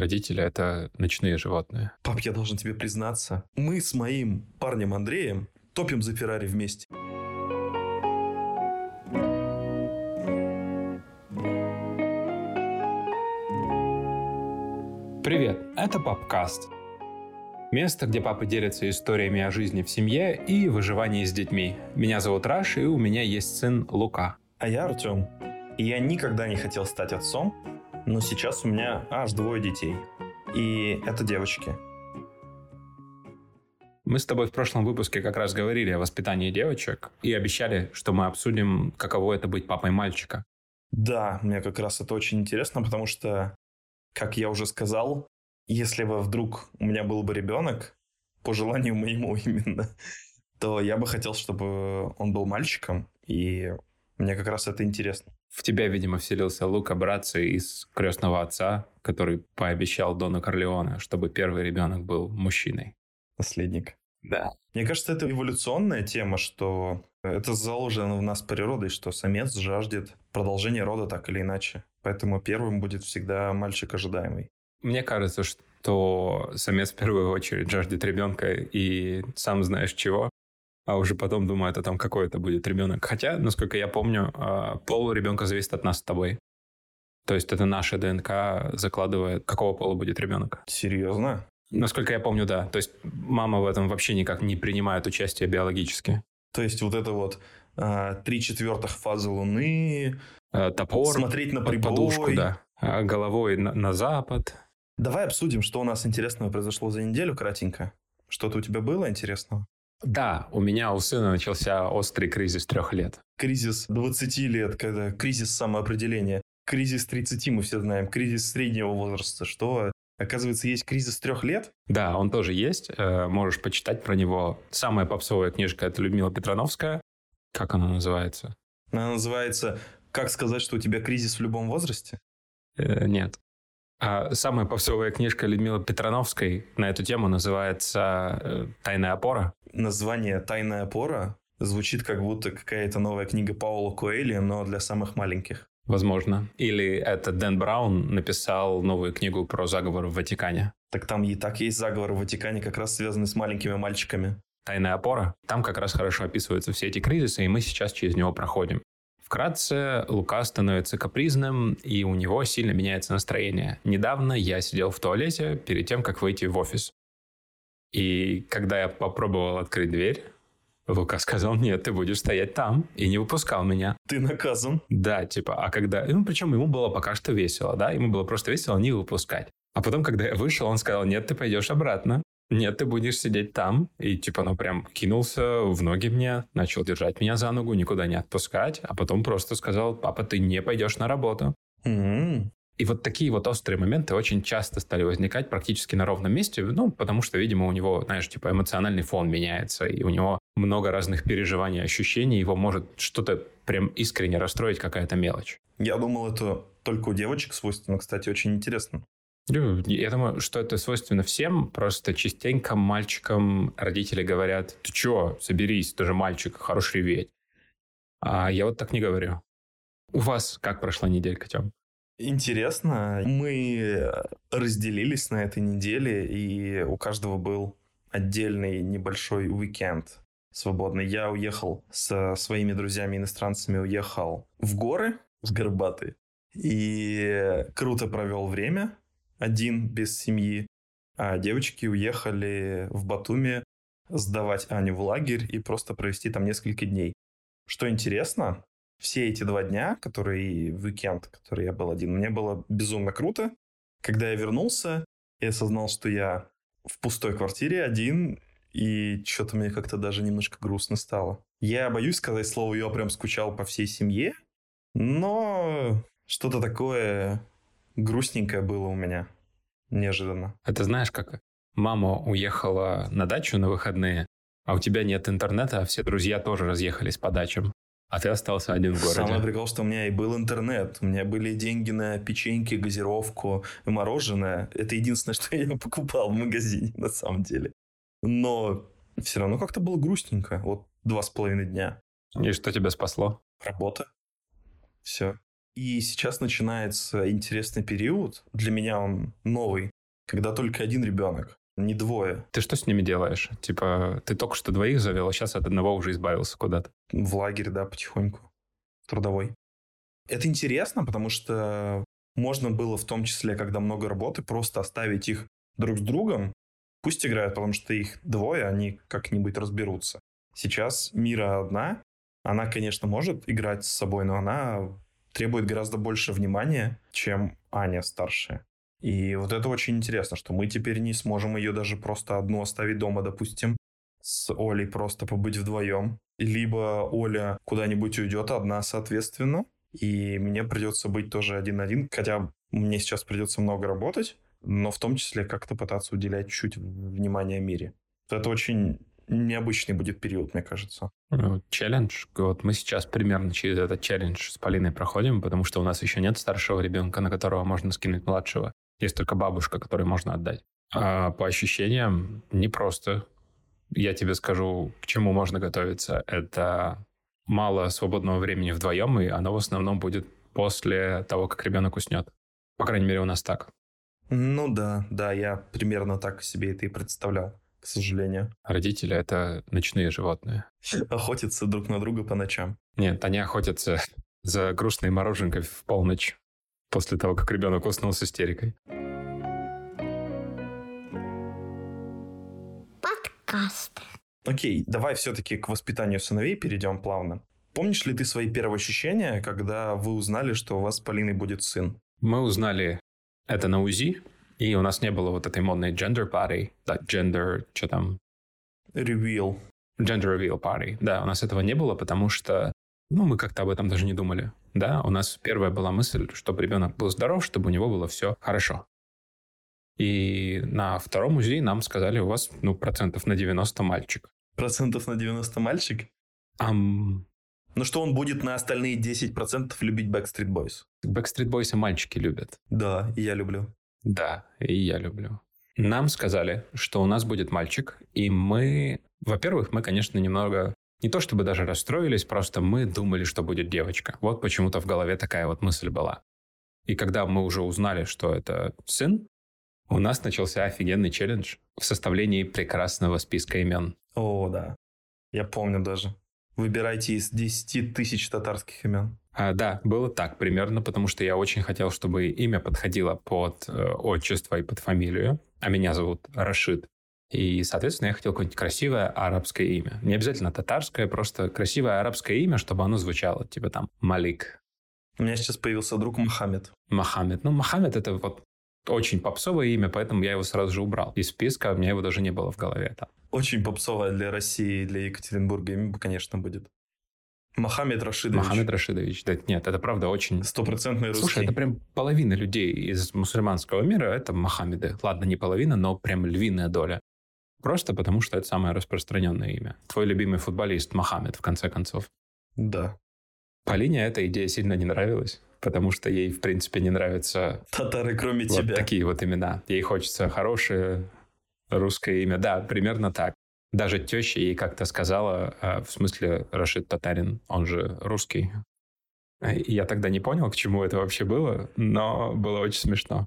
родители — это ночные животные. Пап, я должен тебе признаться, мы с моим парнем Андреем топим за Феррари вместе. Привет, это Папкаст. Место, где папы делятся историями о жизни в семье и выживании с детьми. Меня зовут Раш, и у меня есть сын Лука. А я Артем. И я никогда не хотел стать отцом, но сейчас у меня аж двое детей. И это девочки. Мы с тобой в прошлом выпуске как раз говорили о воспитании девочек и обещали, что мы обсудим, каково это быть папой мальчика. Да, мне как раз это очень интересно, потому что, как я уже сказал, если бы вдруг у меня был бы ребенок, по желанию моему именно, то я бы хотел, чтобы он был мальчиком, и мне как раз это интересно. В тебя, видимо, вселился Лука Братцы из «Крестного отца», который пообещал Дону Корлеоне, чтобы первый ребенок был мужчиной. Наследник. Да. Мне кажется, это эволюционная тема, что это заложено в нас природой, что самец жаждет продолжения рода так или иначе. Поэтому первым будет всегда мальчик ожидаемый. Мне кажется, что самец в первую очередь жаждет ребенка и сам знаешь чего а уже потом думает о том, какой это будет ребенок. Хотя, насколько я помню, а, пол ребенка зависит от нас с тобой. То есть это наша ДНК закладывает, какого пола будет ребенок. Серьезно? Насколько я помню, да. То есть мама в этом вообще никак не принимает участие биологически. То есть вот это вот а, три четвертых фазы Луны, а, топор, смотреть на прибой. подушку, да, а, головой на, на запад. Давай обсудим, что у нас интересного произошло за неделю, кратенько. Что-то у тебя было интересного? Да, у меня у сына начался острый кризис трех лет. Кризис 20 лет, когда кризис самоопределения. Кризис 30 мы все знаем, кризис среднего возраста. Что, оказывается, есть кризис трех лет? Да, он тоже есть. Э, можешь почитать про него. Самая попсовая книжка — это Людмила Петрановская. Как она называется? Она называется «Как сказать, что у тебя кризис в любом возрасте»? Э, нет. А самая попсовая книжка Людмилы Петрановской на эту тему называется э, «Тайная опора». Название «Тайная опора» звучит как будто какая-то новая книга Паула Коэли, но для самых маленьких. Возможно. Или это Дэн Браун написал новую книгу про заговор в Ватикане. Так там и так есть заговор в Ватикане, как раз связанный с маленькими мальчиками. Тайная опора. Там как раз хорошо описываются все эти кризисы, и мы сейчас через него проходим. Вкратце, Лука становится капризным, и у него сильно меняется настроение. Недавно я сидел в туалете перед тем, как выйти в офис. И когда я попробовал открыть дверь, Лука сказал, нет, ты будешь стоять там, и не выпускал меня. Ты наказан. Да, типа, а когда... Ну, причем ему было пока что весело, да, ему было просто весело не выпускать. А потом, когда я вышел, он сказал, нет, ты пойдешь обратно. Нет, ты будешь сидеть там. И типа, ну прям кинулся в ноги мне, начал держать меня за ногу, никуда не отпускать. А потом просто сказал, папа, ты не пойдешь на работу. Mm-hmm. И вот такие вот острые моменты очень часто стали возникать практически на ровном месте, ну, потому что, видимо, у него, знаешь, типа эмоциональный фон меняется, и у него много разных переживаний, ощущений, его может что-то прям искренне расстроить какая-то мелочь. Я думал, это только у девочек свойственно, кстати, очень интересно. Я думаю, что это свойственно всем, просто частенько мальчикам родители говорят, ты чё, соберись, ты же мальчик, хорош реветь. А я вот так не говорю. У вас как прошла неделька, Тём? Интересно. Мы разделились на этой неделе, и у каждого был отдельный небольшой уикенд свободный. Я уехал со своими друзьями-иностранцами, уехал в горы, в Горбатые, и круто провел время один без семьи, а девочки уехали в Батуми сдавать Аню в лагерь и просто провести там несколько дней. Что интересно, все эти два дня, которые в уикенд, который я был один, мне было безумно круто. Когда я вернулся, я осознал, что я в пустой квартире один, и что-то мне как-то даже немножко грустно стало. Я боюсь сказать слово «я прям скучал по всей семье», но что-то такое грустненькое было у меня. Неожиданно. Это знаешь, как мама уехала на дачу на выходные, а у тебя нет интернета, а все друзья тоже разъехались по дачам. А ты остался один в городе. Самый прикол, что у меня и был интернет. У меня были деньги на печеньки, газировку и мороженое. Это единственное, что я покупал в магазине, на самом деле. Но все равно как-то было грустненько. Вот два с половиной дня. И что тебя спасло? Работа. Все. И сейчас начинается интересный период. Для меня он новый, когда только один ребенок, не двое. Ты что с ними делаешь? Типа, ты только что двоих завел, а сейчас от одного уже избавился куда-то. В лагерь, да, потихоньку. Трудовой. Это интересно, потому что можно было в том числе, когда много работы, просто оставить их друг с другом. Пусть играют, потому что их двое, они как-нибудь разберутся. Сейчас Мира одна. Она, конечно, может играть с собой, но она требует гораздо больше внимания, чем Аня старшая. И вот это очень интересно, что мы теперь не сможем ее даже просто одну оставить дома, допустим, с Олей просто побыть вдвоем. Либо Оля куда-нибудь уйдет одна, соответственно, и мне придется быть тоже один на один, хотя мне сейчас придется много работать, но в том числе как-то пытаться уделять чуть-чуть внимания мире. Это очень необычный будет период, мне кажется. Ну, челлендж. Вот мы сейчас примерно через этот челлендж с Полиной проходим, потому что у нас еще нет старшего ребенка, на которого можно скинуть младшего. Есть только бабушка, которой можно отдать. А по ощущениям непросто. Я тебе скажу, к чему можно готовиться. Это мало свободного времени вдвоем, и оно в основном будет после того, как ребенок уснет. По крайней мере, у нас так. Ну да, да, я примерно так себе это и представлял, к сожалению. Родители — это ночные животные. Охотятся друг на друга по ночам. Нет, они охотятся за грустной мороженкой в полночь после того, как ребенок уснул с истерикой. Подкаст. Окей, давай все-таки к воспитанию сыновей перейдем плавно. Помнишь ли ты свои первые ощущения, когда вы узнали, что у вас с Полиной будет сын? Мы узнали это на УЗИ, и у нас не было вот этой модной gender party, да, gender, что там? Reveal. Gender reveal party. Да, у нас этого не было, потому что, ну, мы как-то об этом даже не думали. Да, у нас первая была мысль, чтобы ребенок был здоров, чтобы у него было все хорошо. И на втором УЗИ нам сказали, у вас, ну, процентов на 90 мальчик. Процентов на 90 мальчик? Um... Ну что он будет на остальные 10% любить Backstreet Boys? Backstreet Boys и мальчики любят. Да, и я люблю. Да, и я люблю. Нам сказали, что у нас будет мальчик, и мы... Во-первых, мы, конечно, немного... Не то чтобы даже расстроились, просто мы думали, что будет девочка. Вот почему-то в голове такая вот мысль была. И когда мы уже узнали, что это сын, у нас начался офигенный челлендж в составлении прекрасного списка имен. О, да. Я помню даже. Выбирайте из 10 тысяч татарских имен. А, да, было так примерно, потому что я очень хотел, чтобы имя подходило под э, отчество и под фамилию. А меня зовут Рашид. И, соответственно, я хотел какое-нибудь красивое арабское имя. Не обязательно татарское, просто красивое арабское имя, чтобы оно звучало, типа там Малик. У меня сейчас появился друг Мохаммед. Мохаммед. Ну, Мохаммед это вот очень попсовое имя, поэтому я его сразу же убрал из списка, у меня его даже не было в голове. Там. Очень попсовое для России, для Екатеринбурга имя, конечно, будет. Мохаммед Рашидович. Мохаммед Рашидович. Да, нет, это правда очень... Стопроцентный русский. Слушай, это прям половина людей из мусульманского мира — это Мохаммеды. Ладно, не половина, но прям львиная доля. Просто потому, что это самое распространенное имя. Твой любимый футболист Мохаммед, в конце концов. Да. Полине эта идея сильно не нравилась потому что ей, в принципе, не нравятся... Татары, кроме вот тебя. такие вот имена. Ей хочется хорошее русское имя. Да, примерно так. Даже теща ей как-то сказала, а, в смысле Рашид Татарин, он же русский. Я тогда не понял, к чему это вообще было, но было очень смешно.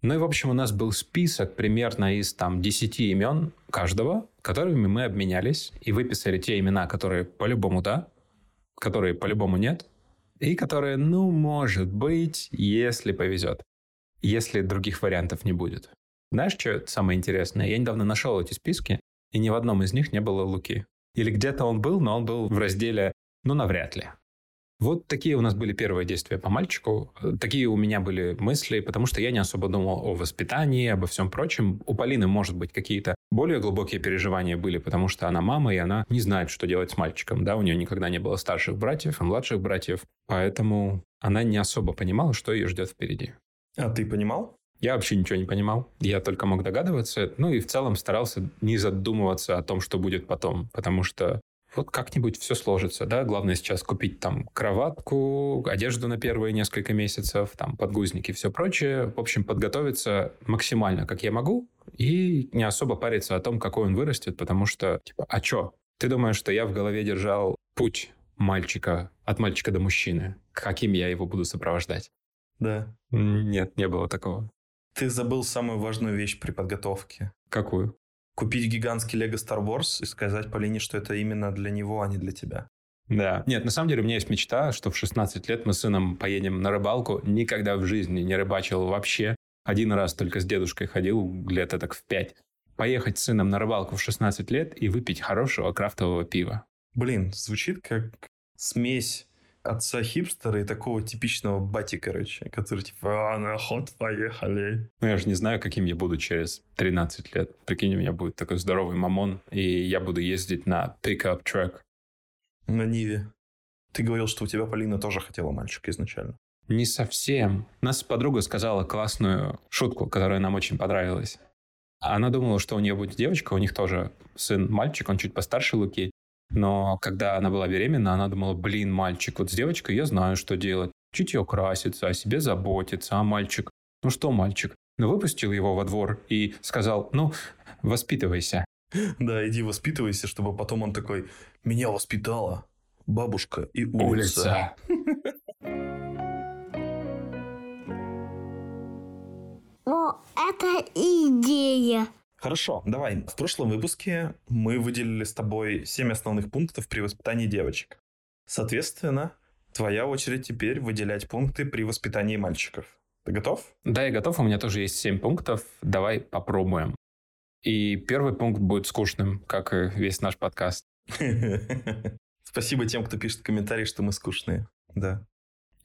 Ну и, в общем, у нас был список примерно из там 10 имен каждого, которыми мы обменялись и выписали те имена, которые по-любому да, которые по-любому нет, и которые, ну, может быть, если повезет, если других вариантов не будет. Знаешь, что самое интересное? Я недавно нашел эти списки, и ни в одном из них не было Луки. Или где-то он был, но он был в разделе «ну, навряд ли». Вот такие у нас были первые действия по мальчику. Такие у меня были мысли, потому что я не особо думал о воспитании, обо всем прочем. У Полины, может быть, какие-то более глубокие переживания были, потому что она мама, и она не знает, что делать с мальчиком. Да, у нее никогда не было старших братьев и младших братьев, поэтому она не особо понимала, что ее ждет впереди. А ты понимал? Я вообще ничего не понимал. Я только мог догадываться. Ну и в целом старался не задумываться о том, что будет потом. Потому что вот как-нибудь все сложится, да. Главное сейчас купить там кроватку, одежду на первые несколько месяцев, там подгузники, все прочее. В общем, подготовиться максимально, как я могу, и не особо париться о том, какой он вырастет, потому что, типа, а чё? Ты думаешь, что я в голове держал путь мальчика, от мальчика до мужчины, каким я его буду сопровождать. Да. Нет, не было такого. Ты забыл самую важную вещь при подготовке. Какую? Купить гигантский Лего Star Wars и сказать Полине, что это именно для него, а не для тебя. Да. Нет, на самом деле у меня есть мечта, что в 16 лет мы с сыном поедем на рыбалку. Никогда в жизни не рыбачил вообще. Один раз только с дедушкой ходил, лет так в 5. Поехать с сыном на рыбалку в 16 лет и выпить хорошего крафтового пива. Блин, звучит как смесь отца хипстера и такого типичного бати, короче, который типа, а, на охот поехали. Ну, я же не знаю, каким я буду через 13 лет. Прикинь, у меня будет такой здоровый мамон, и я буду ездить на пикап трек. На Ниве. Ты говорил, что у тебя Полина тоже хотела мальчика изначально. Не совсем. Нас подруга сказала классную шутку, которая нам очень понравилась. Она думала, что у нее будет девочка, у них тоже сын мальчик, он чуть постарше Луки. Но когда она была беременна, она думала, блин, мальчик, вот с девочкой я знаю, что делать. Чуть ее красится, о себе заботится, а мальчик? Ну что мальчик? Ну выпустил его во двор и сказал, ну, воспитывайся. Да, иди воспитывайся, чтобы потом он такой, меня воспитала бабушка и улица. улица. О, это идея. Хорошо, давай. В прошлом выпуске мы выделили с тобой 7 основных пунктов при воспитании девочек. Соответственно, твоя очередь теперь выделять пункты при воспитании мальчиков. Ты готов? Да, я готов. У меня тоже есть 7 пунктов. Давай попробуем. И первый пункт будет скучным, как и весь наш подкаст. Спасибо тем, кто пишет комментарии, что мы скучные. Да.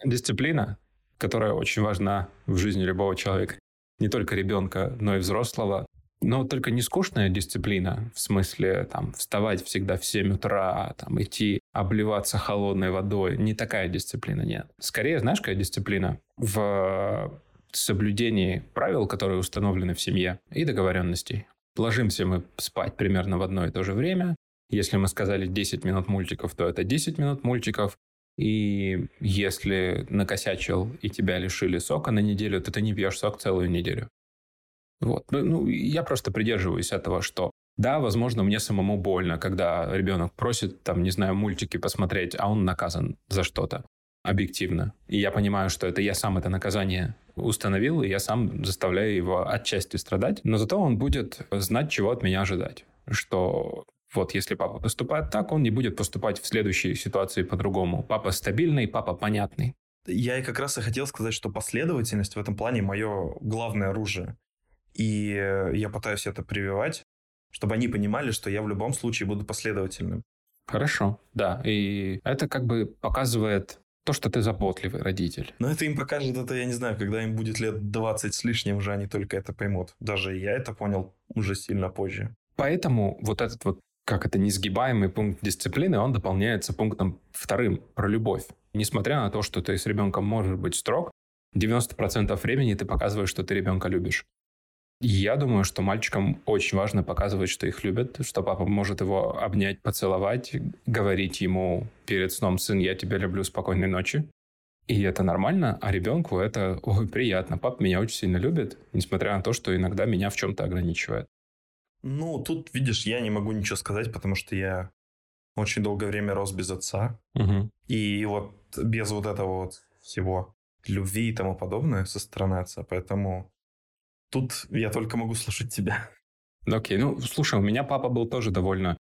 Дисциплина, которая очень важна в жизни любого человека. Не только ребенка, но и взрослого. Но только не скучная дисциплина, в смысле там вставать всегда в 7 утра, там идти обливаться холодной водой. Не такая дисциплина, нет. Скорее, знаешь, какая дисциплина? В соблюдении правил, которые установлены в семье, и договоренностей. Ложимся мы спать примерно в одно и то же время. Если мы сказали 10 минут мультиков, то это 10 минут мультиков. И если накосячил и тебя лишили сока на неделю, то ты не пьешь сок целую неделю. Вот. Ну, ну, я просто придерживаюсь этого, что да, возможно, мне самому больно, когда ребенок просит, там, не знаю, мультики посмотреть, а он наказан за что-то объективно. И я понимаю, что это я сам это наказание установил, и я сам заставляю его отчасти страдать, но зато он будет знать, чего от меня ожидать. Что вот если папа поступает так, он не будет поступать в следующей ситуации по-другому. Папа стабильный, папа понятный. Я и как раз и хотел сказать, что последовательность в этом плане мое главное оружие. И э, я пытаюсь это прививать, чтобы они понимали, что я в любом случае буду последовательным. Хорошо, да. И это как бы показывает то, что ты заботливый родитель. Но это им покажет, это я не знаю, когда им будет лет 20 с лишним, уже они только это поймут. Даже я это понял уже сильно позже. Поэтому вот этот вот, как это, несгибаемый пункт дисциплины, он дополняется пунктом вторым про любовь. Несмотря на то, что ты с ребенком можешь быть строг, 90% времени ты показываешь, что ты ребенка любишь. Я думаю, что мальчикам очень важно показывать, что их любят, что папа может его обнять, поцеловать, говорить ему перед сном «Сын, я тебя люблю, спокойной ночи». И это нормально, а ребенку это ой, приятно. Папа меня очень сильно любит, несмотря на то, что иногда меня в чем-то ограничивает. Ну, тут, видишь, я не могу ничего сказать, потому что я очень долгое время рос без отца. Угу. И вот без вот этого вот всего любви и тому подобное со стороны отца. Поэтому Тут я только могу слушать тебя. Окей, okay. ну, слушай, у меня папа был тоже довольно,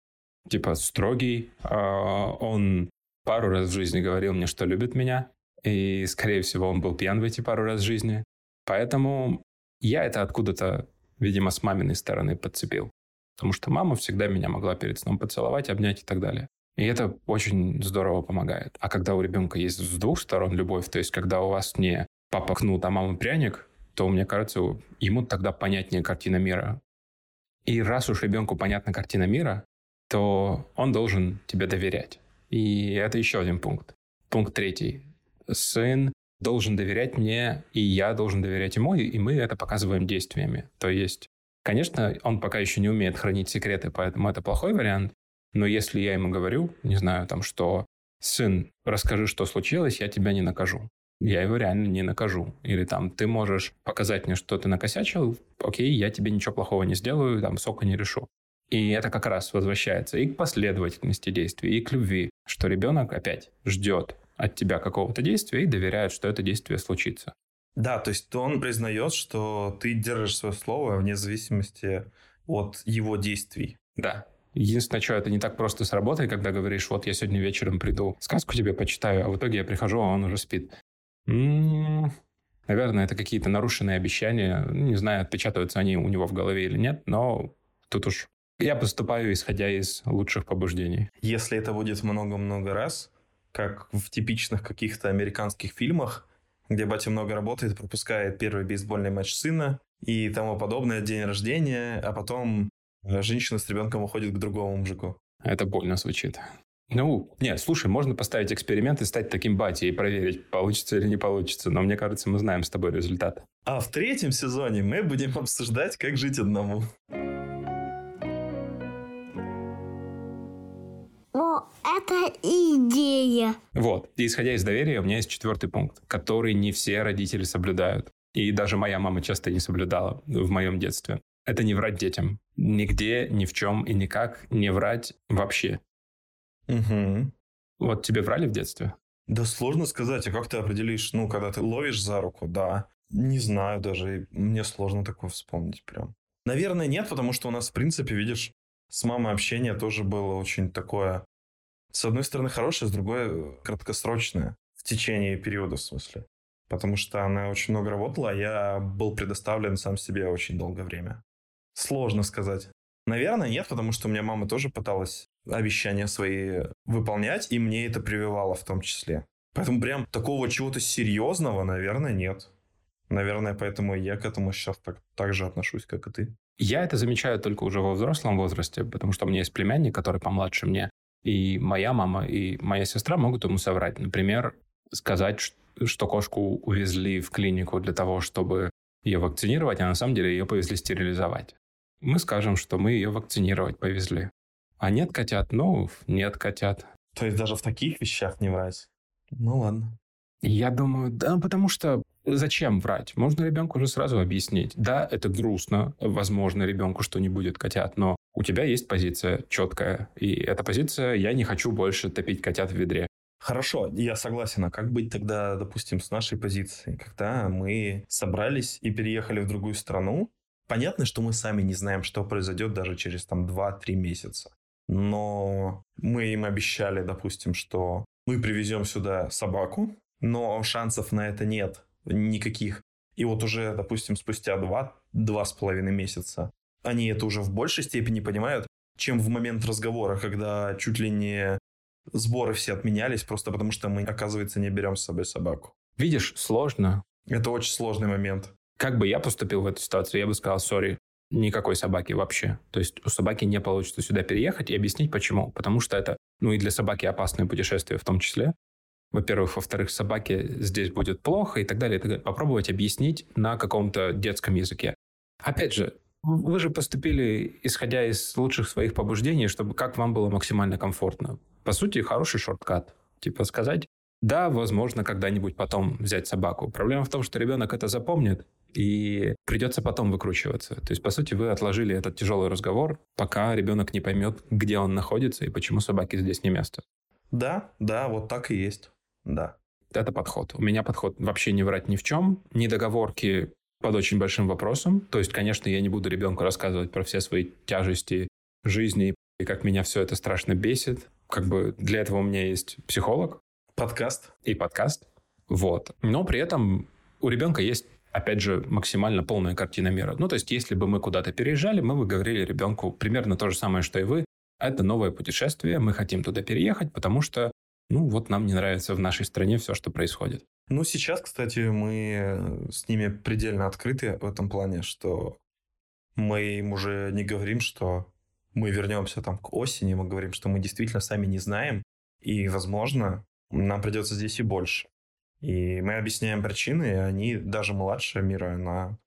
типа, строгий. А, он пару раз в жизни говорил мне, что любит меня. И, скорее всего, он был пьян в эти пару раз в жизни. Поэтому я это откуда-то, видимо, с маминой стороны подцепил. Потому что мама всегда меня могла перед сном поцеловать, обнять и так далее. И это очень здорово помогает. А когда у ребенка есть с двух сторон любовь, то есть когда у вас не папа кнут, а мама пряник, то, мне кажется, ему тогда понятнее картина мира. И раз уж ребенку понятна картина мира, то он должен тебе доверять. И это еще один пункт. Пункт третий. Сын должен доверять мне, и я должен доверять ему, и мы это показываем действиями. То есть, конечно, он пока еще не умеет хранить секреты, поэтому это плохой вариант. Но если я ему говорю, не знаю, там, что сын, расскажи, что случилось, я тебя не накажу я его реально не накажу. Или там, ты можешь показать мне, что ты накосячил, окей, я тебе ничего плохого не сделаю, там, сока не решу. И это как раз возвращается и к последовательности действий, и к любви, что ребенок опять ждет от тебя какого-то действия и доверяет, что это действие случится. Да, то есть он признает, что ты держишь свое слово вне зависимости от его действий. Да. Единственное, что это не так просто с работой, когда говоришь, вот я сегодня вечером приду, сказку тебе почитаю, а в итоге я прихожу, а он уже спит. Наверное, это какие-то нарушенные обещания. Не знаю, отпечатываются они у него в голове или нет, но тут уж я поступаю, исходя из лучших побуждений. Если это будет много-много раз, как в типичных каких-то американских фильмах, где батя много работает, пропускает первый бейсбольный матч сына и тому подобное, день рождения, а потом женщина с ребенком уходит к другому мужику. Это больно звучит. Ну, нет, слушай, можно поставить эксперимент и стать таким батей и проверить, получится или не получится. Но мне кажется, мы знаем с тобой результат. А в третьем сезоне мы будем обсуждать, как жить одному. это идея. Вот. И исходя из доверия, у меня есть четвертый пункт, который не все родители соблюдают. И даже моя мама часто не соблюдала в моем детстве. Это не врать детям. Нигде, ни в чем и никак не врать вообще. Угу. Вот тебе врали в детстве? Да сложно сказать. А как ты определишь, ну, когда ты ловишь за руку, да. Не знаю даже. Мне сложно такое вспомнить прям. Наверное, нет, потому что у нас, в принципе, видишь, с мамой общение тоже было очень такое с одной стороны, хорошая, с другой э, краткосрочная в течение периода, в смысле. Потому что она очень много работала, а я был предоставлен сам себе очень долгое время. Сложно сказать. Наверное, нет, потому что у меня мама тоже пыталась обещания свои выполнять, и мне это прививало в том числе. Поэтому прям такого чего-то серьезного, наверное, нет. Наверное, поэтому я к этому сейчас так, так же отношусь, как и ты. Я это замечаю только уже во взрослом возрасте, потому что у меня есть племянник, который помладше мне. И моя мама, и моя сестра могут ему соврать. Например, сказать, что кошку увезли в клинику для того, чтобы ее вакцинировать, а на самом деле ее повезли стерилизовать. Мы скажем, что мы ее вакцинировать повезли. А нет котят? Ну, нет котят. То есть даже в таких вещах не врать? Ну ладно. Я думаю, да, потому что зачем врать? Можно ребенку уже сразу объяснить. Да, это грустно, возможно, ребенку, что не будет котят, но у тебя есть позиция четкая. И эта позиция «я не хочу больше топить котят в ведре». Хорошо, я согласен. А как быть тогда, допустим, с нашей позицией? Когда мы собрались и переехали в другую страну, понятно, что мы сами не знаем, что произойдет даже через там 2-3 месяца. Но мы им обещали, допустим, что мы привезем сюда собаку, но шансов на это нет никаких. И вот уже, допустим, спустя два, два с половиной месяца они это уже в большей степени понимают, чем в момент разговора, когда чуть ли не сборы все отменялись, просто потому что мы, оказывается, не берем с собой собаку. Видишь, сложно. Это очень сложный момент. Как бы я поступил в эту ситуацию, я бы сказал, сори, никакой собаки вообще. То есть у собаки не получится сюда переехать и объяснить почему. Потому что это, ну и для собаки опасное путешествие в том числе. Во-первых, во-вторых, собаке здесь будет плохо и так далее. И так далее. Попробовать объяснить на каком-то детском языке. Опять же, вы же поступили, исходя из лучших своих побуждений, чтобы как вам было максимально комфортно. По сути, хороший шорткат. Типа сказать, да, возможно, когда-нибудь потом взять собаку. Проблема в том, что ребенок это запомнит, и придется потом выкручиваться. То есть, по сути, вы отложили этот тяжелый разговор, пока ребенок не поймет, где он находится и почему собаке здесь не место. Да, да, вот так и есть. Да. Это подход. У меня подход вообще не врать ни в чем. Ни договорки под очень большим вопросом. То есть, конечно, я не буду ребенку рассказывать про все свои тяжести жизни и как меня все это страшно бесит. Как бы для этого у меня есть психолог. Подкаст. И подкаст. Вот. Но при этом у ребенка есть опять же, максимально полная картина мира. Ну, то есть, если бы мы куда-то переезжали, мы бы говорили ребенку примерно то же самое, что и вы. Это новое путешествие, мы хотим туда переехать, потому что, ну, вот нам не нравится в нашей стране все, что происходит. Ну, сейчас, кстати, мы с ними предельно открыты в этом плане, что мы им уже не говорим, что мы вернемся там к осени, мы говорим, что мы действительно сами не знаем, и, возможно, нам придется здесь и больше. И мы объясняем причины, и они, даже младшая мира, она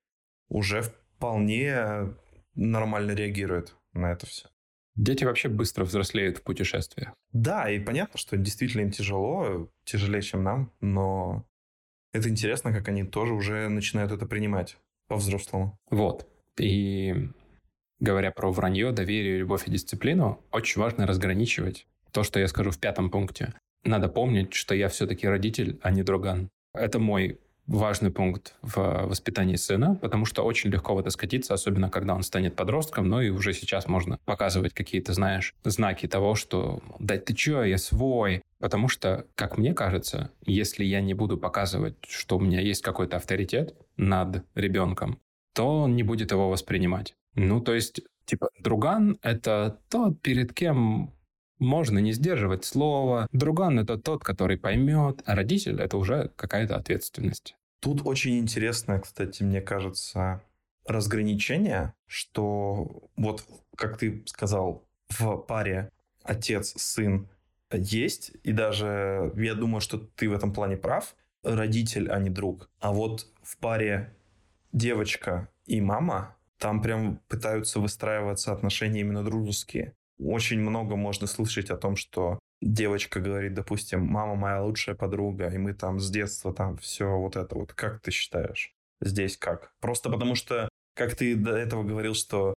уже вполне нормально реагирует на это все. Дети вообще быстро взрослеют в путешествиях. Да, и понятно, что действительно им тяжело, тяжелее, чем нам, но это интересно, как они тоже уже начинают это принимать по-взрослому. Вот. И говоря про вранье, доверие, любовь и дисциплину, очень важно разграничивать то, что я скажу в пятом пункте. Надо помнить, что я все-таки родитель, а не друган. Это мой важный пункт в воспитании сына, потому что очень легко в это скатиться, особенно когда он станет подростком, но и уже сейчас можно показывать какие-то, знаешь, знаки того, что «да ты чё, я свой». Потому что, как мне кажется, если я не буду показывать, что у меня есть какой-то авторитет над ребенком, то он не будет его воспринимать. Ну, то есть, типа, друган — это тот, перед кем можно не сдерживать слово. Друган — это тот, который поймет. А родитель — это уже какая-то ответственность. Тут очень интересно, кстати, мне кажется, разграничение, что вот, как ты сказал, в паре отец-сын есть, и даже я думаю, что ты в этом плане прав, родитель, а не друг. А вот в паре девочка и мама, там прям пытаются выстраиваться отношения именно дружеские очень много можно слышать о том, что девочка говорит, допустим, мама моя лучшая подруга, и мы там с детства там все вот это вот. Как ты считаешь? Здесь как? Просто потому что, как ты до этого говорил, что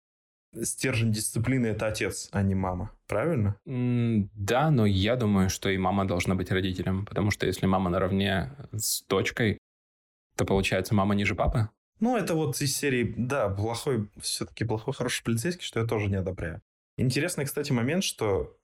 стержень дисциплины это отец, а не мама. Правильно? Mm, да, но я думаю, что и мама должна быть родителем, потому что если мама наравне с дочкой, то получается мама ниже папы. Ну, это вот из серии, да, плохой, все-таки плохой, хороший полицейский, что я тоже не одобряю. Интересный, кстати, момент, что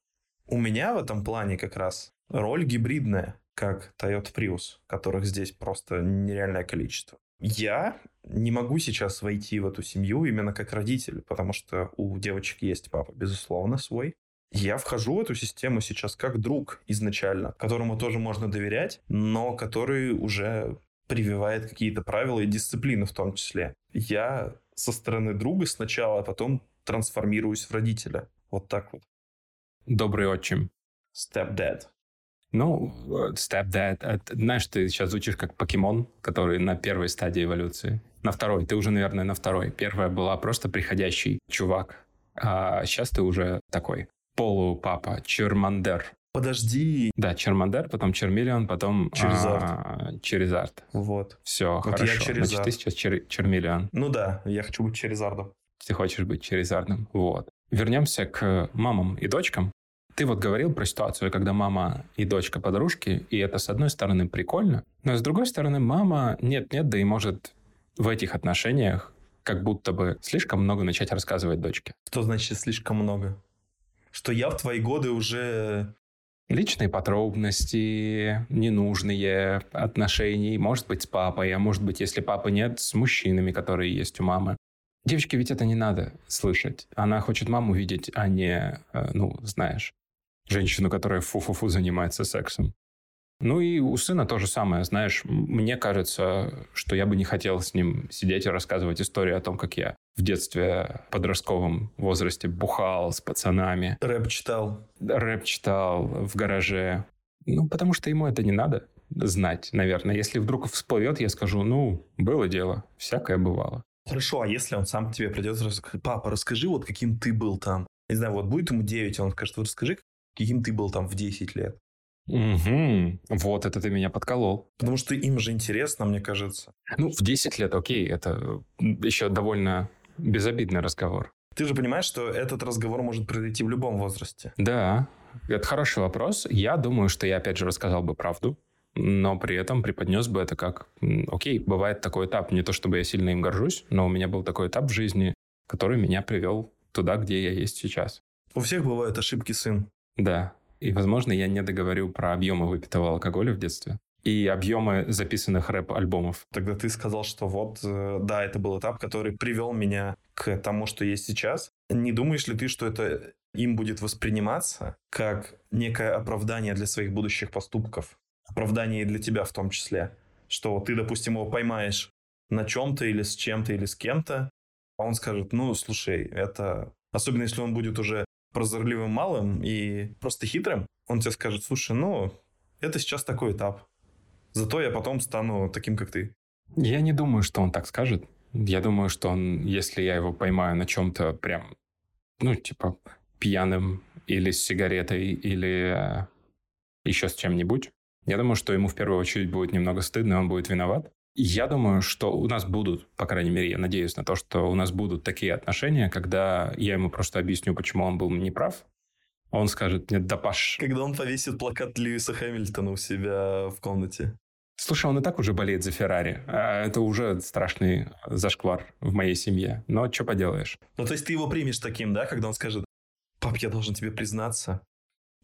у меня в этом плане как раз роль гибридная, как Toyota Prius, которых здесь просто нереальное количество. Я не могу сейчас войти в эту семью именно как родитель, потому что у девочек есть папа, безусловно, свой. Я вхожу в эту систему сейчас как друг изначально, которому тоже можно доверять, но который уже прививает какие-то правила и дисциплины в том числе. Я со стороны друга сначала, а потом трансформируюсь в родителя. Вот так вот. Добрый отчим. Stepdad. Ну, stepdad. Это, знаешь, ты сейчас звучишь как покемон, который на первой стадии эволюции. На второй. Ты уже, наверное, на второй. Первая была просто приходящий чувак. А сейчас ты уже такой полупапа, чермандер. Подожди. Да, Чермандер, потом Чермиллион, потом. А, Черезард. Вот. Все, Вот хорошо. я Черезард. Значит, ты сейчас чер, Чермиллион. Ну да, я хочу быть Черезардом. Ты хочешь быть Черезардом. Вот. Вернемся к мамам и дочкам. Ты вот говорил про ситуацию, когда мама и дочка подружки, и это, с одной стороны, прикольно, но с другой стороны, мама нет-нет, да и может в этих отношениях как будто бы слишком много начать рассказывать дочке. Что значит слишком много? Что я в твои годы уже... Личные подробности, ненужные отношения, может быть, с папой, а может быть, если папы нет, с мужчинами, которые есть у мамы. Девочке ведь это не надо слышать. Она хочет маму видеть, а не, э, ну, знаешь, женщину, которая фу-фу-фу занимается сексом. Ну и у сына то же самое, знаешь, мне кажется, что я бы не хотел с ним сидеть и рассказывать историю о том, как я в детстве, подростковом возрасте бухал с пацанами. Рэп читал. Рэп читал в гараже. Ну, потому что ему это не надо знать, наверное. Если вдруг всплывет, я скажу, ну, было дело, всякое бывало. Хорошо, а если он сам к тебе придет папа, расскажи, вот каким ты был там. Не знаю, вот будет ему 9, он скажет, расскажи, каким ты был там в 10 лет. Угу. Вот это ты меня подколол. Потому что им же интересно, мне кажется. Ну, в 10 лет, окей, это еще довольно безобидный разговор. Ты же понимаешь, что этот разговор может произойти в любом возрасте. Да, это хороший вопрос. Я думаю, что я опять же рассказал бы правду, но при этом преподнес бы это как, окей, бывает такой этап, не то чтобы я сильно им горжусь, но у меня был такой этап в жизни, который меня привел туда, где я есть сейчас. У всех бывают ошибки, сын. Да, и, возможно, я не договорю про объемы выпитого алкоголя в детстве и объемы записанных рэп-альбомов. Тогда ты сказал, что вот, э, да, это был этап, который привел меня к тому, что есть сейчас. Не думаешь ли ты, что это им будет восприниматься как некое оправдание для своих будущих поступков? Оправдание и для тебя в том числе. Что ты, допустим, его поймаешь на чем-то или с чем-то или с кем-то, а он скажет, ну, слушай, это... Особенно если он будет уже прозорливым малым и просто хитрым, он тебе скажет, слушай, ну, это сейчас такой этап. Зато я потом стану таким, как ты. Я не думаю, что он так скажет. Я думаю, что он, если я его поймаю на чем-то прям, ну, типа, пьяным или с сигаретой, или э, еще с чем-нибудь, я думаю, что ему в первую очередь будет немного стыдно, и он будет виноват. Я думаю, что у нас будут, по крайней мере, я надеюсь на то, что у нас будут такие отношения, когда я ему просто объясню, почему он был неправ, он скажет мне, да паш. Когда он повесит плакат Льюиса Хэмилтона у себя в комнате. Слушай, он и так уже болеет за Феррари. А это уже страшный зашквар в моей семье. Но что поделаешь? Ну, то есть ты его примешь таким, да, когда он скажет, пап, я должен тебе признаться,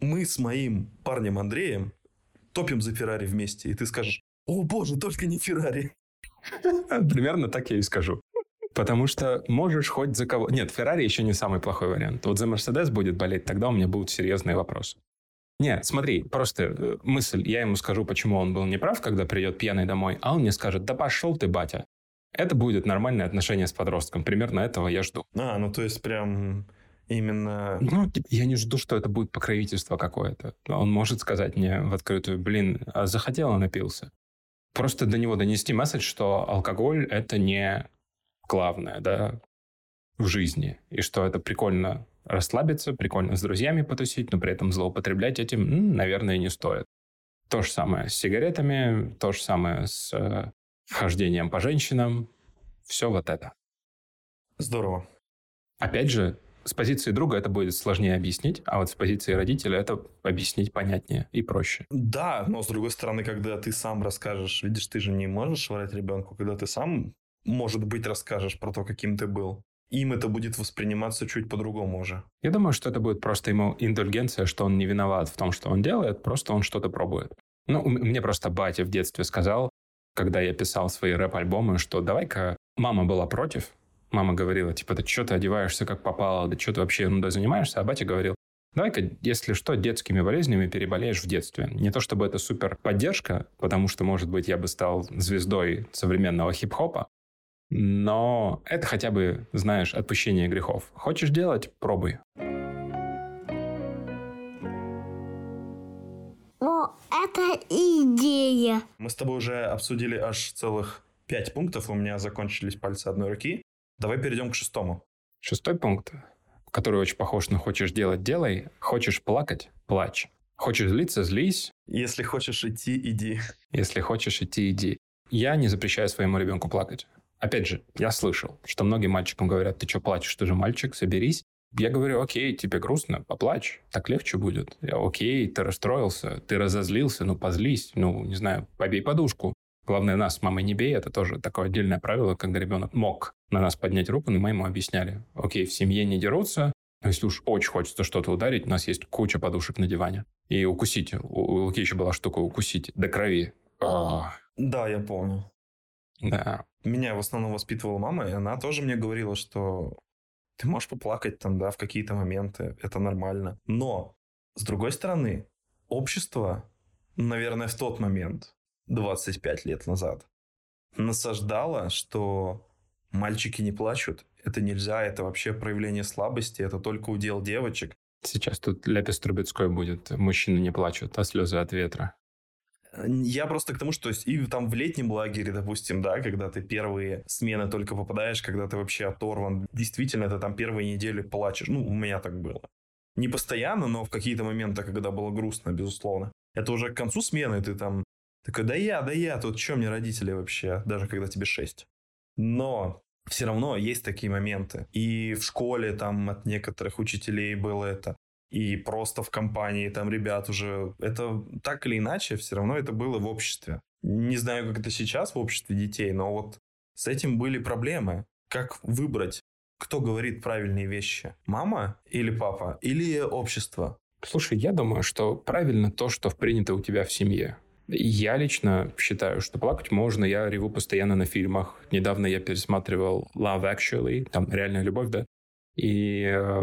мы с моим парнем Андреем топим за Феррари вместе, и ты скажешь, о боже, только не Феррари. Примерно так я и скажу. Потому что можешь хоть за кого... Нет, Феррари еще не самый плохой вариант. Вот за Мерседес будет болеть, тогда у меня будут серьезные вопросы. Нет, смотри, просто э, мысль. Я ему скажу, почему он был неправ, когда придет пьяный домой, а он мне скажет, да пошел ты, батя. Это будет нормальное отношение с подростком. Примерно этого я жду. А, ну то есть прям именно... Ну, я не жду, что это будет покровительство какое-то. Он может сказать мне в открытую, блин, а захотел, он напился. Просто до него донести месседж, что алкоголь – это не главное, да, в жизни. И что это прикольно расслабиться, прикольно с друзьями потусить, но при этом злоупотреблять этим, наверное, не стоит. То же самое с сигаретами, то же самое с э, хождением по женщинам. Все вот это. Здорово. Опять же, с позиции друга это будет сложнее объяснить, а вот с позиции родителя это объяснить понятнее и проще. Да, но с другой стороны, когда ты сам расскажешь, видишь, ты же не можешь врать ребенку, когда ты сам может быть, расскажешь про то, каким ты был. Им это будет восприниматься чуть по-другому уже. Я думаю, что это будет просто ему индульгенция, что он не виноват в том, что он делает, просто он что-то пробует. Ну, мне просто батя в детстве сказал, когда я писал свои рэп-альбомы, что давай-ка мама была против. Мама говорила, типа, да что ты одеваешься как попало, да что ты вообще ерундой занимаешься? А батя говорил, давай-ка, если что, детскими болезнями переболеешь в детстве. Не то чтобы это супер поддержка, потому что, может быть, я бы стал звездой современного хип-хопа, но это хотя бы, знаешь, отпущение грехов. Хочешь делать – пробуй. О, это идея. Мы с тобой уже обсудили аж целых пять пунктов. У меня закончились пальцы одной руки. Давай перейдем к шестому. Шестой пункт, который очень похож на «хочешь делать – делай», «хочешь плакать – плачь». Хочешь злиться – злись. Если хочешь идти – иди. Если хочешь идти – иди. Я не запрещаю своему ребенку плакать. Опять же, я слышал, что многим мальчикам говорят, ты что плачешь, ты же мальчик, соберись. Я говорю, окей, тебе грустно, поплачь, так легче будет. Я, окей, ты расстроился, ты разозлился, ну позлись, ну, не знаю, побей подушку. Главное, нас мамой не бей, это тоже такое отдельное правило, когда ребенок мог на нас поднять руку, но мы ему объясняли, окей, в семье не дерутся, но если уж очень хочется что-то ударить, у нас есть куча подушек на диване. И укусить. У, у Луки еще была штука укусить до крови. А. Да, я помню. Да. Меня в основном воспитывала мама, и она тоже мне говорила, что ты можешь поплакать там, да, в какие-то моменты, это нормально. Но, с другой стороны, общество, наверное, в тот момент, 25 лет назад, насаждало, что мальчики не плачут, это нельзя, это вообще проявление слабости, это только удел девочек. Сейчас тут Ляпис Трубецкой будет. Мужчины не плачут, а слезы от ветра. Я просто к тому, что и там в летнем лагере, допустим, да, когда ты первые смены только попадаешь, когда ты вообще оторван, действительно, это там первые недели плачешь. Ну, у меня так было. Не постоянно, но в какие-то моменты, когда было грустно, безусловно. Это уже к концу смены ты там такой, да я, да я, тут что мне родители вообще, даже когда тебе шесть. Но все равно есть такие моменты. И в школе там от некоторых учителей было это и просто в компании там ребят уже. Это так или иначе все равно это было в обществе. Не знаю, как это сейчас в обществе детей, но вот с этим были проблемы. Как выбрать, кто говорит правильные вещи? Мама или папа? Или общество? Слушай, я думаю, что правильно то, что принято у тебя в семье. Я лично считаю, что плакать можно. Я реву постоянно на фильмах. Недавно я пересматривал Love Actually, там реальная любовь, да. И э,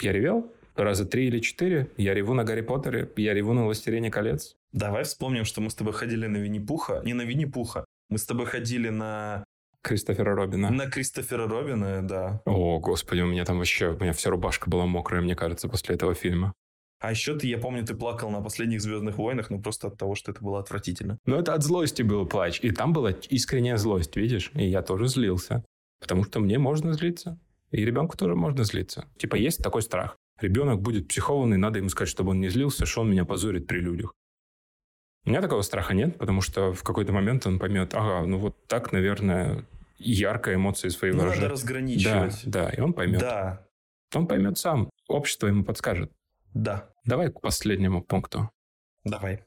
я ревел, раза три или четыре. Я реву на Гарри Поттере, я реву на Властелине колец. Давай вспомним, что мы с тобой ходили на Винни-Пуха. Не на Винни-Пуха. Мы с тобой ходили на... Кристофера Робина. На Кристофера Робина, да. О, господи, у меня там вообще... У меня вся рубашка была мокрая, мне кажется, после этого фильма. А еще ты, я помню, ты плакал на последних Звездных войнах, ну просто от того, что это было отвратительно. Ну это от злости был плач. И там была искренняя злость, видишь? И я тоже злился. Потому что мне можно злиться. И ребенку тоже можно злиться. Типа есть такой страх ребенок будет психованный, надо ему сказать, чтобы он не злился, что он меня позорит при людях. У меня такого страха нет, потому что в какой-то момент он поймет, ага, ну вот так, наверное, яркая эмоции свои выражать. надо разграничивать. Да, да, и он поймет. Да, Он поймет сам. Общество ему подскажет. Да. Давай к последнему пункту. Давай.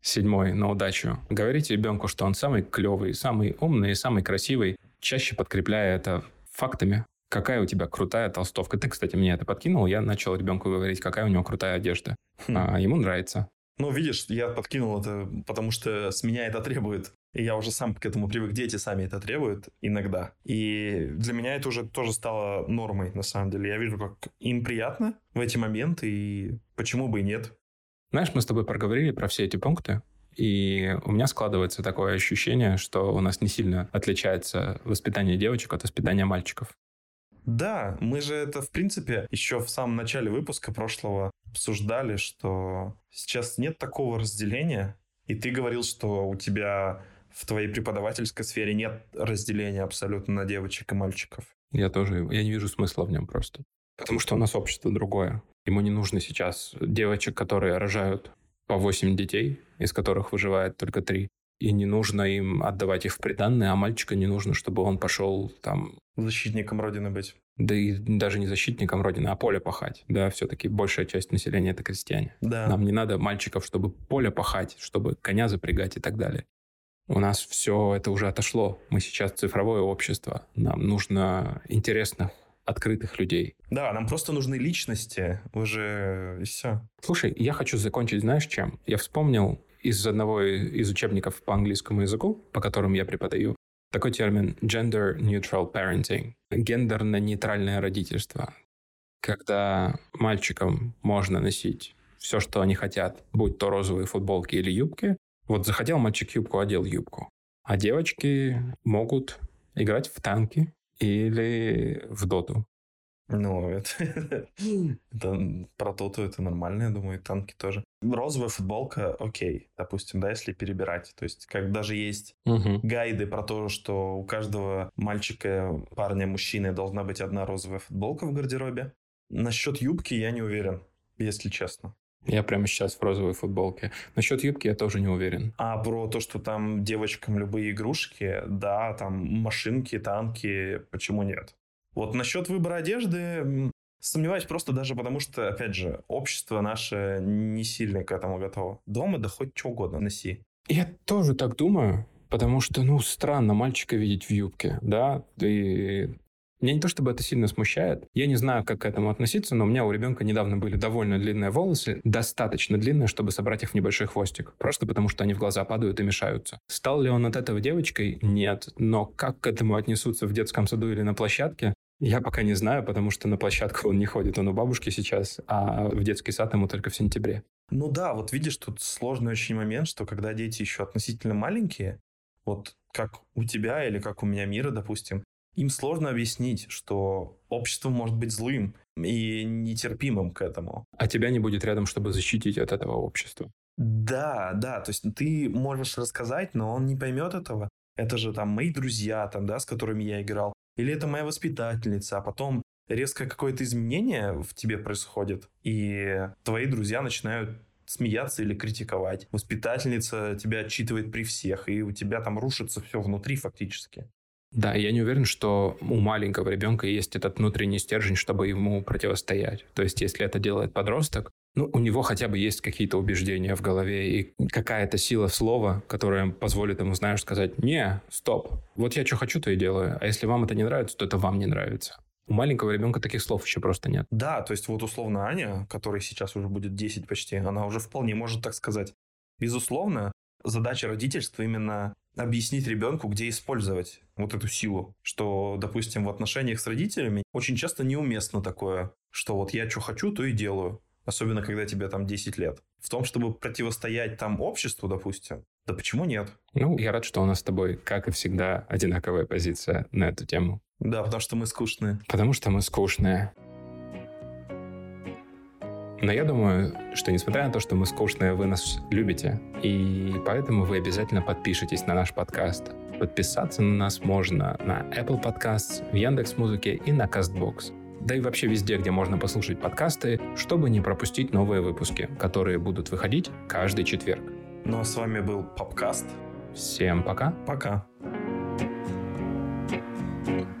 Седьмой, на удачу. Говорите ребенку, что он самый клевый, самый умный самый красивый, чаще подкрепляя это фактами. Какая у тебя крутая толстовка. Ты, кстати, мне это подкинул. Я начал ребенку говорить, какая у него крутая одежда. Хм. А, ему нравится. Ну, видишь, я подкинул это, потому что с меня это требует. И я уже сам к этому привык. Дети сами это требуют иногда. И для меня это уже тоже стало нормой, на самом деле. Я вижу, как им приятно в эти моменты, и почему бы и нет. Знаешь, мы с тобой проговорили про все эти пункты, и у меня складывается такое ощущение, что у нас не сильно отличается воспитание девочек от воспитания мальчиков. Да, мы же это, в принципе, еще в самом начале выпуска прошлого обсуждали, что сейчас нет такого разделения. И ты говорил, что у тебя в твоей преподавательской сфере нет разделения абсолютно на девочек и мальчиков. Я тоже, я не вижу смысла в нем просто. Потому что у нас общество другое. Ему не нужно сейчас девочек, которые рожают по 8 детей, из которых выживает только 3. И не нужно им отдавать их в приданное, а мальчика не нужно, чтобы он пошел там Защитником Родины быть. да и даже не защитником Родины, а поле пахать. Да, все-таки большая часть населения это крестьяне. Да. Нам не надо мальчиков, чтобы поле пахать, чтобы коня запрягать и так далее. У нас все это уже отошло. Мы сейчас цифровое общество. Нам нужно интересных, открытых людей. Да, нам просто нужны личности уже, и все. Слушай, я хочу закончить, знаешь, чем? Я вспомнил из одного из учебников по английскому языку, по которым я преподаю, такой термин gender neutral parenting, гендерно-нейтральное родительство. Когда мальчикам можно носить все, что они хотят, будь то розовые футболки или юбки. Вот захотел мальчик юбку, одел юбку. А девочки могут играть в танки или в доту. Ну, это, это про тоту это нормально, я думаю, и танки тоже. Розовая футболка, окей, допустим, да, если перебирать. То есть, как даже есть Мгм. гайды про то, что у каждого мальчика, парня, мужчины должна быть одна розовая футболка в гардеробе. Насчет юбки я не уверен, если честно. Я прямо сейчас в розовой футболке. Насчет юбки я тоже не уверен. А про то, что там девочкам любые игрушки, да, там машинки, танки, почему нет? Вот насчет выбора одежды сомневаюсь просто даже потому, что, опять же, общество наше не сильно к этому готово. Дома да хоть что угодно носи. Я тоже так думаю, потому что, ну, странно мальчика видеть в юбке, да, и меня не то чтобы это сильно смущает. Я не знаю, как к этому относиться, но у меня у ребенка недавно были довольно длинные волосы, достаточно длинные, чтобы собрать их в небольшой хвостик. Просто потому, что они в глаза падают и мешаются. Стал ли он от этого девочкой? Нет. Но как к этому отнесутся в детском саду или на площадке? Я пока не знаю, потому что на площадку он не ходит. Он у бабушки сейчас, а в детский сад ему только в сентябре. Ну да, вот видишь, тут сложный очень момент, что когда дети еще относительно маленькие, вот как у тебя или как у меня мира, допустим, им сложно объяснить, что общество может быть злым и нетерпимым к этому. А тебя не будет рядом, чтобы защитить от этого общества. Да, да, то есть ты можешь рассказать, но он не поймет этого. Это же там мои друзья, там, да, с которыми я играл. Или это моя воспитательница, а потом резко какое-то изменение в тебе происходит, и твои друзья начинают смеяться или критиковать. Воспитательница тебя отчитывает при всех, и у тебя там рушится все внутри фактически. Да, я не уверен, что у маленького ребенка есть этот внутренний стержень, чтобы ему противостоять. То есть, если это делает подросток, ну, у него хотя бы есть какие-то убеждения в голове и какая-то сила слова, которая позволит ему, знаешь, сказать, не, стоп, вот я что хочу, то и делаю, а если вам это не нравится, то это вам не нравится. У маленького ребенка таких слов еще просто нет. Да, то есть вот условно Аня, которой сейчас уже будет 10 почти, она уже вполне может так сказать. Безусловно, задача родительства именно объяснить ребенку, где использовать вот эту силу. Что, допустим, в отношениях с родителями очень часто неуместно такое, что вот я что хочу, то и делаю. Особенно, когда тебе там 10 лет. В том, чтобы противостоять там обществу, допустим, да почему нет? Ну, я рад, что у нас с тобой, как и всегда, одинаковая позиция на эту тему. Да, потому что мы скучные. Потому что мы скучные. Но я думаю, что несмотря на то, что мы скучные, вы нас любите. И поэтому вы обязательно подпишитесь на наш подкаст. Подписаться на нас можно на Apple Podcasts, в Яндекс.Музыке и на CastBox да и вообще везде, где можно послушать подкасты, чтобы не пропустить новые выпуски, которые будут выходить каждый четверг. Ну а с вами был Попкаст. Всем пока. Пока. thank you